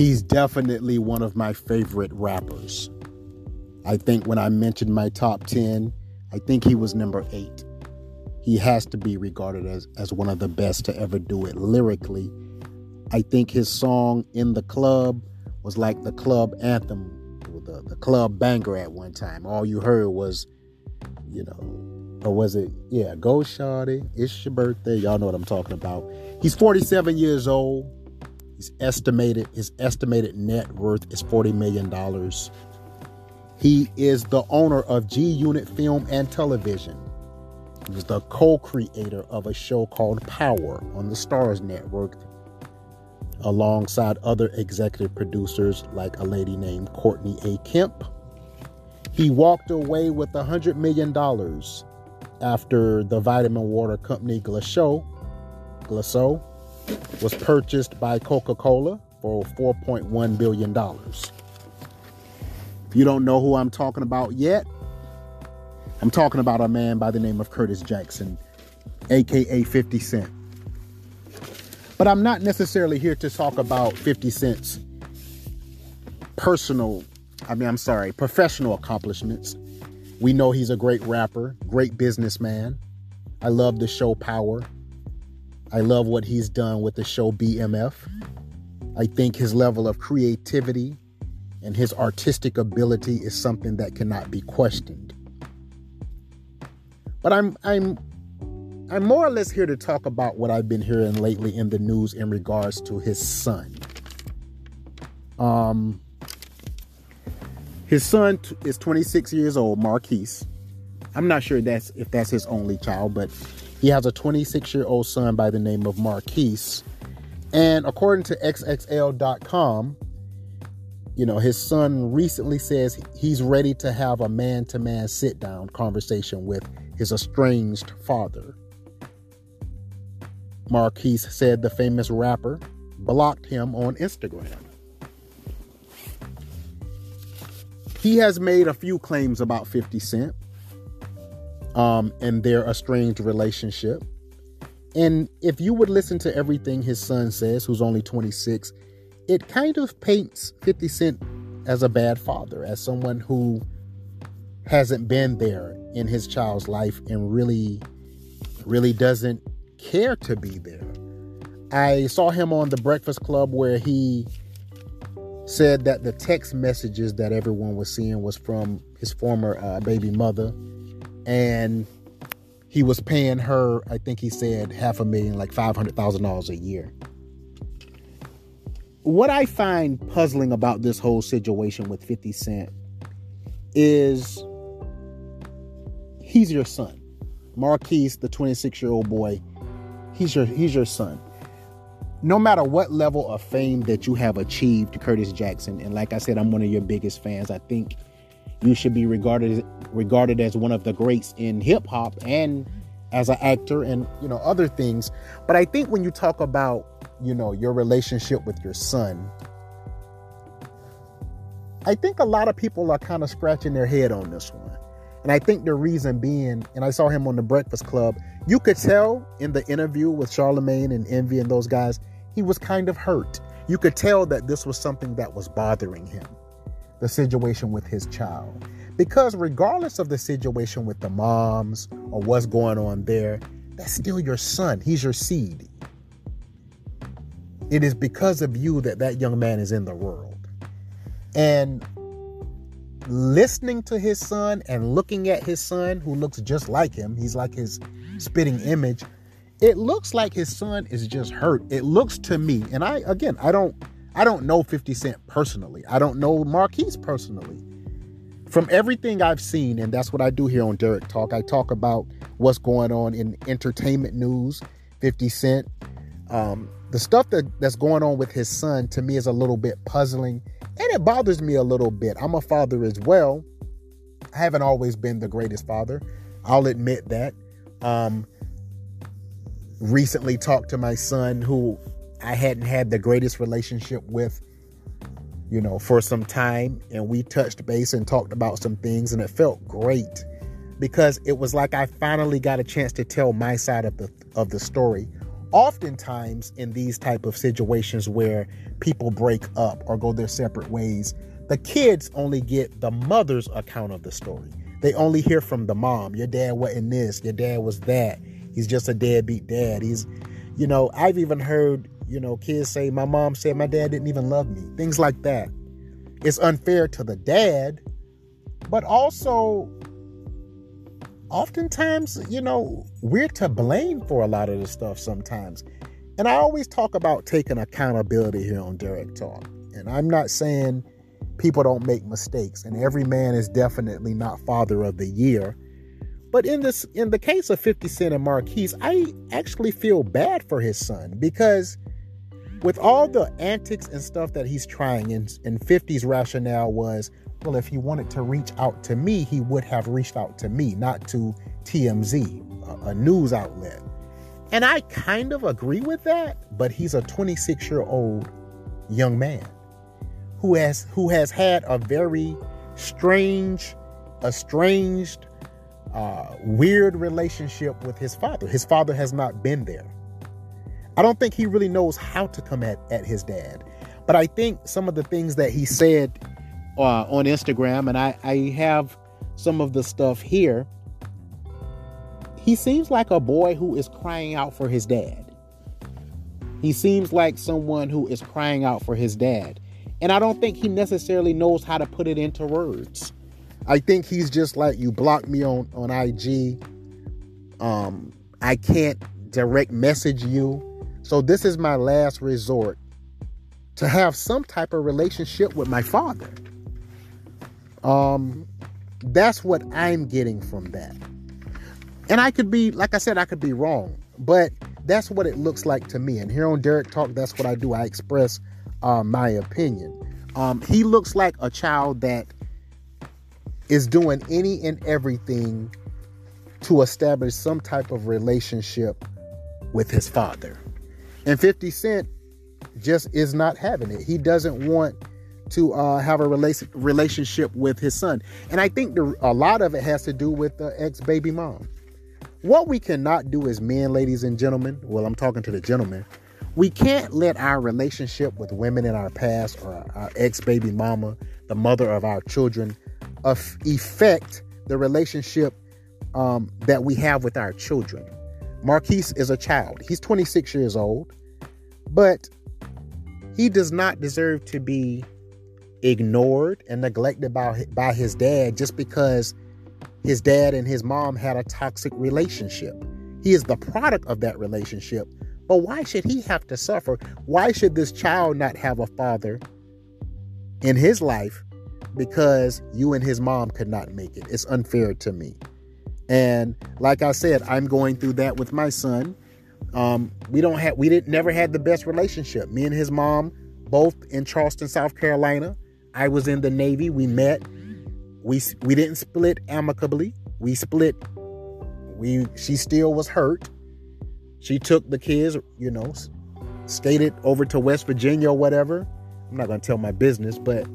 He's definitely one of my favorite rappers. I think when I mentioned my top 10, I think he was number eight. He has to be regarded as, as one of the best to ever do it lyrically. I think his song In the Club was like the club anthem, the, the club banger at one time. All you heard was, you know, or was it, yeah, go shawty, it's your birthday. Y'all know what I'm talking about. He's 47 years old. He's estimated, his estimated net worth is $40 million. He is the owner of G Unit Film and Television. He was the co creator of a show called Power on the Starz Network, alongside other executive producers like a lady named Courtney A. Kemp. He walked away with $100 million after the vitamin water company Glacéau, Glacéau was purchased by Coca Cola for $4.1 billion. If you don't know who I'm talking about yet, I'm talking about a man by the name of Curtis Jackson, aka 50 Cent. But I'm not necessarily here to talk about 50 Cent's personal, I mean, I'm sorry, professional accomplishments. We know he's a great rapper, great businessman. I love the show Power. I love what he's done with the show BMF. I think his level of creativity and his artistic ability is something that cannot be questioned. But I'm I'm I'm more or less here to talk about what I've been hearing lately in the news in regards to his son. Um his son is 26 years old, Marquise. I'm not sure that's if that's his only child, but he has a 26 year old son by the name of Marquise. And according to XXL.com, you know, his son recently says he's ready to have a man to man sit down conversation with his estranged father. Marquise said the famous rapper blocked him on Instagram. He has made a few claims about 50 Cent um, and their estranged relationship. And if you would listen to everything his son says, who's only 26, it kind of paints 50 Cent as a bad father, as someone who hasn't been there in his child's life and really, really doesn't care to be there. I saw him on the Breakfast Club where he said that the text messages that everyone was seeing was from his former uh, baby mother, and he was paying her, I think he said, half a million, like five hundred thousand dollars a year what I find puzzling about this whole situation with 50 Cent is he's your son. Marquise, the 26 year old boy, he's your he's your son. No matter what level of fame that you have achieved, Curtis Jackson, and like I said, I'm one of your biggest fans. I think you should be regarded regarded as one of the greats in hip hop and as an actor and you know other things. But I think when you talk about you know, your relationship with your son, I think a lot of people are kind of scratching their head on this one. And I think the reason being, and I saw him on the Breakfast Club, you could tell in the interview with Charlemagne and Envy and those guys, he was kind of hurt. You could tell that this was something that was bothering him, the situation with his child. Because regardless of the situation with the moms or what's going on there, that's still your son. He's your seed. It is because of you that that young man is in the world. And listening to his son and looking at his son, who looks just like him, he's like his spitting image. It looks like his son is just hurt. It looks to me, and I again, I don't, I don't know 50 Cent personally. I don't know Marquise personally. From everything I've seen, and that's what I do here on Derrick Talk, I talk about what's going on in entertainment news. 50 Cent, um, the stuff that, that's going on with his son to me is a little bit puzzling and it bothers me a little bit. I'm a father as well. I haven't always been the greatest father. I'll admit that. Um, recently talked to my son who I hadn't had the greatest relationship with, you know, for some time. And we touched base and talked about some things, and it felt great because it was like I finally got a chance to tell my side of the of the story oftentimes in these type of situations where people break up or go their separate ways, the kids only get the mother's account of the story. They only hear from the mom. Your dad wasn't this, your dad was that. He's just a deadbeat dad. He's you know, I've even heard, you know, kids say my mom said my dad didn't even love me. Things like that. It's unfair to the dad, but also oftentimes, you know, we're to blame for a lot of this stuff sometimes. And I always talk about taking accountability here on Derrick Talk. And I'm not saying people don't make mistakes, and every man is definitely not father of the year. But in this in the case of 50 Cent and Marquise, I actually feel bad for his son because with all the antics and stuff that he's trying, and, and 50's rationale was, well, if he wanted to reach out to me, he would have reached out to me, not to TMZ, a, a news outlet. And I kind of agree with that, but he's a 26 year old young man who has who has had a very strange, estranged, uh, weird relationship with his father. His father has not been there. I don't think he really knows how to come at, at his dad. But I think some of the things that he said uh, on Instagram, and I, I have some of the stuff here, he seems like a boy who is crying out for his dad. He seems like someone who is crying out for his dad. And I don't think he necessarily knows how to put it into words. I think he's just like you blocked me on on IG. Um, I can't direct message you. So this is my last resort to have some type of relationship with my father. Um, that's what I'm getting from that. And I could be, like I said, I could be wrong, but that's what it looks like to me. And here on Derrick Talk, that's what I do. I express uh, my opinion. Um, he looks like a child that is doing any and everything to establish some type of relationship with his father. And 50 Cent just is not having it. He doesn't want to uh, have a rela- relationship with his son. And I think the, a lot of it has to do with the ex baby mom. What we cannot do as men, ladies and gentlemen, well, I'm talking to the gentlemen, we can't let our relationship with women in our past or our ex baby mama, the mother of our children, affect the relationship um, that we have with our children. Marquise is a child. He's 26 years old, but he does not deserve to be ignored and neglected by, by his dad just because his dad and his mom had a toxic relationship. He is the product of that relationship. But why should he have to suffer? Why should this child not have a father in his life because you and his mom could not make it? It's unfair to me. And like I said, I'm going through that with my son. Um, we don't have we didn't never had the best relationship. Me and his mom both in Charleston, South Carolina. I was in the Navy. We met. We we didn't split amicably. We split. We she still was hurt. She took the kids, you know, skated over to West Virginia or whatever. I'm not going to tell my business, but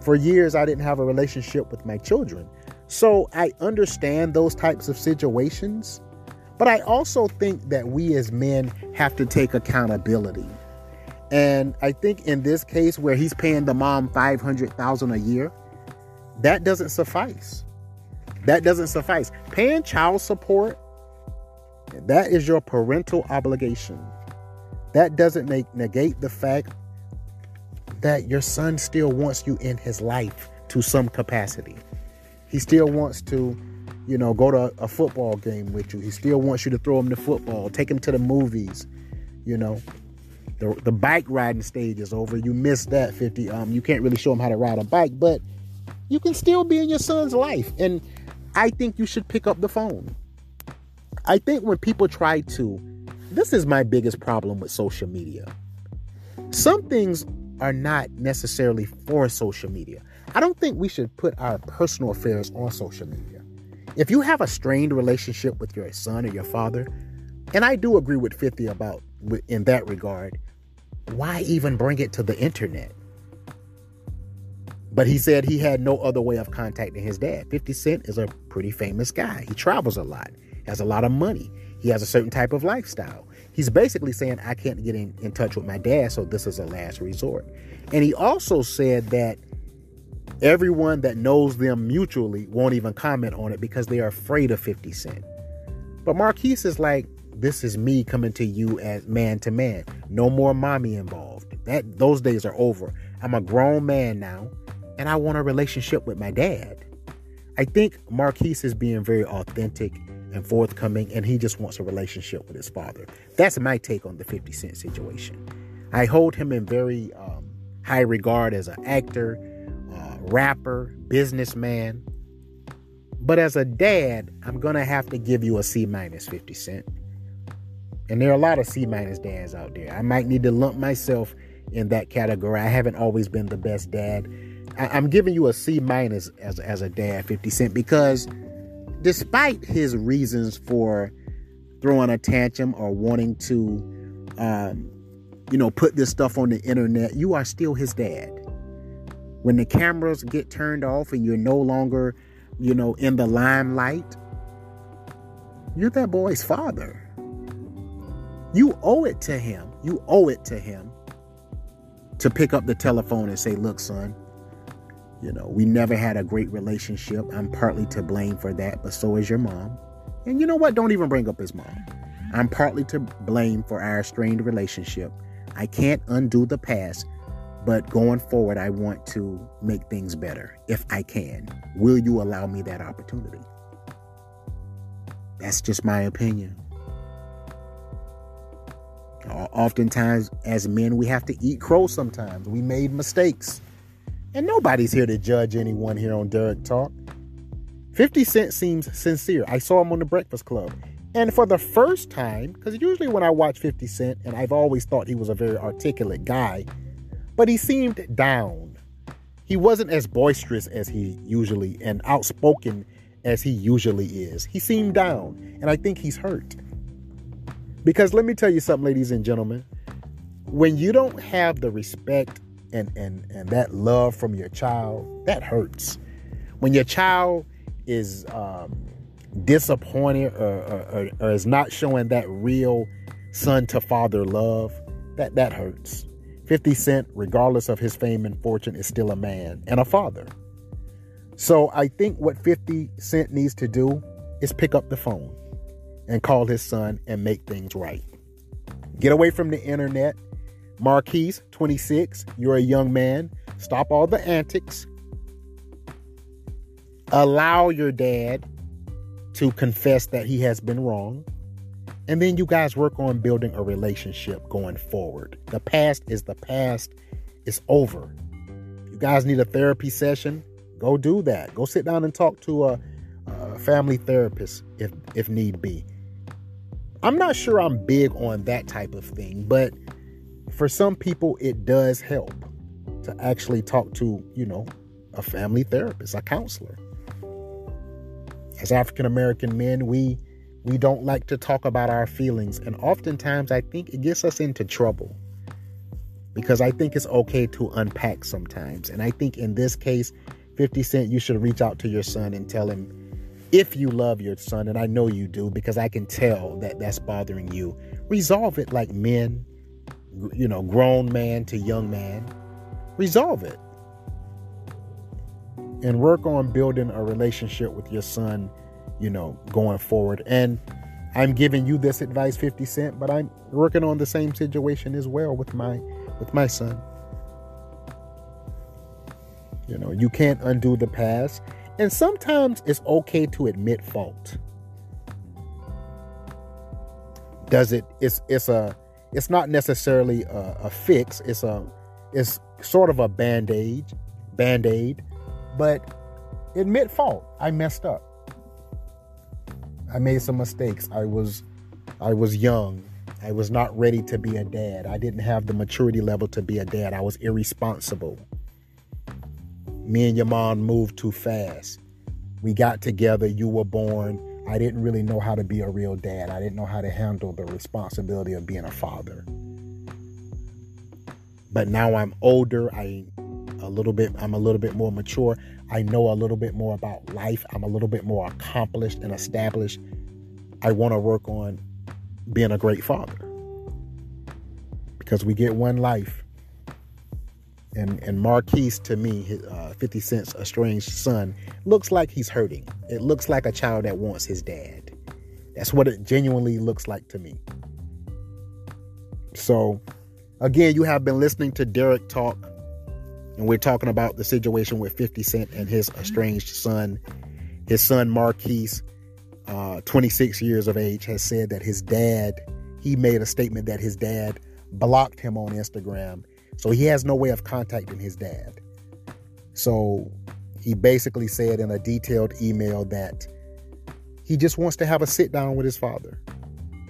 for years I didn't have a relationship with my children. So I understand those types of situations, but I also think that we as men have to take accountability. And I think in this case where he's paying the mom 500,000 a year, that doesn't suffice. That doesn't suffice. Paying child support, that is your parental obligation. That doesn't make negate the fact that your son still wants you in his life to some capacity. He still wants to, you know, go to a football game with you. He still wants you to throw him the football, take him to the movies, you know. The, the bike riding stage is over. You missed that 50. Um, you can't really show him how to ride a bike, but you can still be in your son's life. And I think you should pick up the phone. I think when people try to, this is my biggest problem with social media. Some things are not necessarily for social media. I don't think we should put our personal affairs on social media. If you have a strained relationship with your son or your father, and I do agree with 50 about in that regard, why even bring it to the internet? But he said he had no other way of contacting his dad. 50 Cent is a pretty famous guy. He travels a lot, has a lot of money. He has a certain type of lifestyle. He's basically saying, I can't get in, in touch with my dad, so this is a last resort. And he also said that everyone that knows them mutually won't even comment on it because they are afraid of 50 Cent. But Marquise is like, this is me coming to you as man to man. No more mommy involved. That those days are over. I'm a grown man now, and I want a relationship with my dad. I think Marquise is being very authentic and forthcoming, and he just wants a relationship with his father. That's my take on the 50 Cent situation. I hold him in very um, high regard as an actor, rapper, businessman. But as a dad, I'm to have to give you a C minus 50 Cent. And there are a lot of C minus dads out there. I might need to lump myself in that category. I haven't always been the best dad. I, am giving you a C minus as, as a dad, 50 Cent, because despite his reasons for throwing a tantrum or wanting to, um, you know, put this stuff on the internet, you are still his dad. When the cameras get turned off and you're no longer, you know, in the limelight, you're that boy's father. You owe it to him. You owe it to him to pick up the telephone and say, Look, son, you know, we never had a great relationship. I'm partly to blame for that, but so is your mom. And you know what? Don't even bring up his mom. I'm partly to blame for our strained relationship. I can't undo the past, but going forward, I want to make things better if I can. Will you allow me that opportunity? That's just my opinion. Oftentimes, as men, we have to eat crow sometimes. We made mistakes. And nobody's here to judge anyone here on Derrick Talk. 50 Cent seems sincere. I saw him on the Breakfast Club. And for the first time, because usually when I watch 50 Cent, and I've always thought he was a very articulate guy, but he seemed down. He wasn't as boisterous as he usually and outspoken as he usually is. He seemed down, and I think he's hurt. Because let me tell you something, ladies and gentlemen, when you don't have the respect and and and that love from your child that hurts when your child is um, disappointed or, or, or, is not showing that real son to father love that that hurts 50 cent regardless of his fame and fortune is still a man and a father so i think what 50 cent needs to do is pick up the phone and call his son and make things right get away from the internet Marquise, 26, you're a young man. Stop all the antics. Allow your dad to confess that he has been wrong. And then you guys work on building a relationship going forward. The past is the past, it's over. You guys need a therapy session, go do that. Go sit down and talk to a, a family therapist if, if need be. I'm not sure I'm big on that type of thing, but for some people, it does help to actually talk to, you know, a family therapist, a counselor. As African American men, we we don't like to talk about our feelings, and oftentimes I think it gets us into trouble. Because I think it's okay to unpack sometimes. And I think in this case, 50 Cent, you should reach out to your son and tell him if you love your son, and I know you do because I can tell that that's bothering you, resolve it like men you know, grown man to young man, resolve it. And work on building a relationship with your son, you know, going forward. And I'm giving you this advice 50 cent, but I'm working on the same situation as well with my with my son. You know, you can't undo the past, and sometimes it's okay to admit fault. Does it it's it's a it's not necessarily a, a fix. It's a it's sort of a band-aid, band-aid, but admit fault. I messed up. I made some mistakes. I was I was young. I was not ready to be a dad. I didn't have the maturity level to be a dad. I was irresponsible. Me and your mom moved too fast. We got together, you were born, I didn't really know how to be a real dad. I didn't know how to handle the responsibility of being a father. But now I'm older. I a little bit I'm a little bit more mature. I know a little bit more about life. I'm a little bit more accomplished and established. I want to work on being a great father. because we get one life. And and Marquise to me, uh, 50 Cent's estranged son, looks like he's hurting. It looks like a child that wants his dad. That's what it genuinely looks like to me. So, again, you have been listening to Derrick talk, and we're talking about the situation with 50 Cent and his estranged son. His son Marquise, uh, 26 years of age, has said that his dad, he made a statement that his dad blocked him on Instagram. So he has no way of contacting his dad. So he basically said in a detailed email that he just wants to have a sit down with his father.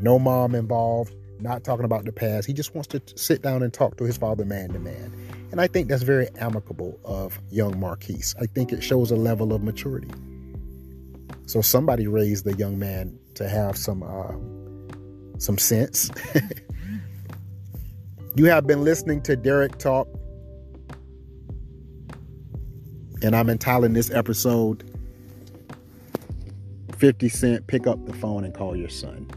No mom involved, not talking about the past. He just wants to sit down and talk to his father man to man. And I think that's very amicable of young Marquise. I think it shows a level of maturity. So somebody raised the young man to have some uh, some sense. you have been listening to Derrick Talk, and I'm entitling this episode 50 Cent, pick up the phone and call your son.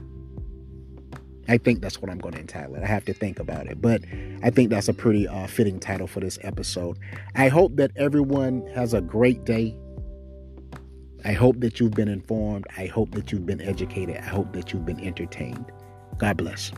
I think that's what I'm going to entitle it. I have to think about it, but I think that's a pretty uh, fitting title for this episode. I hope that everyone has a great day. I hope that you've been informed. I hope that you've been educated. I hope that you've been entertained. God bless.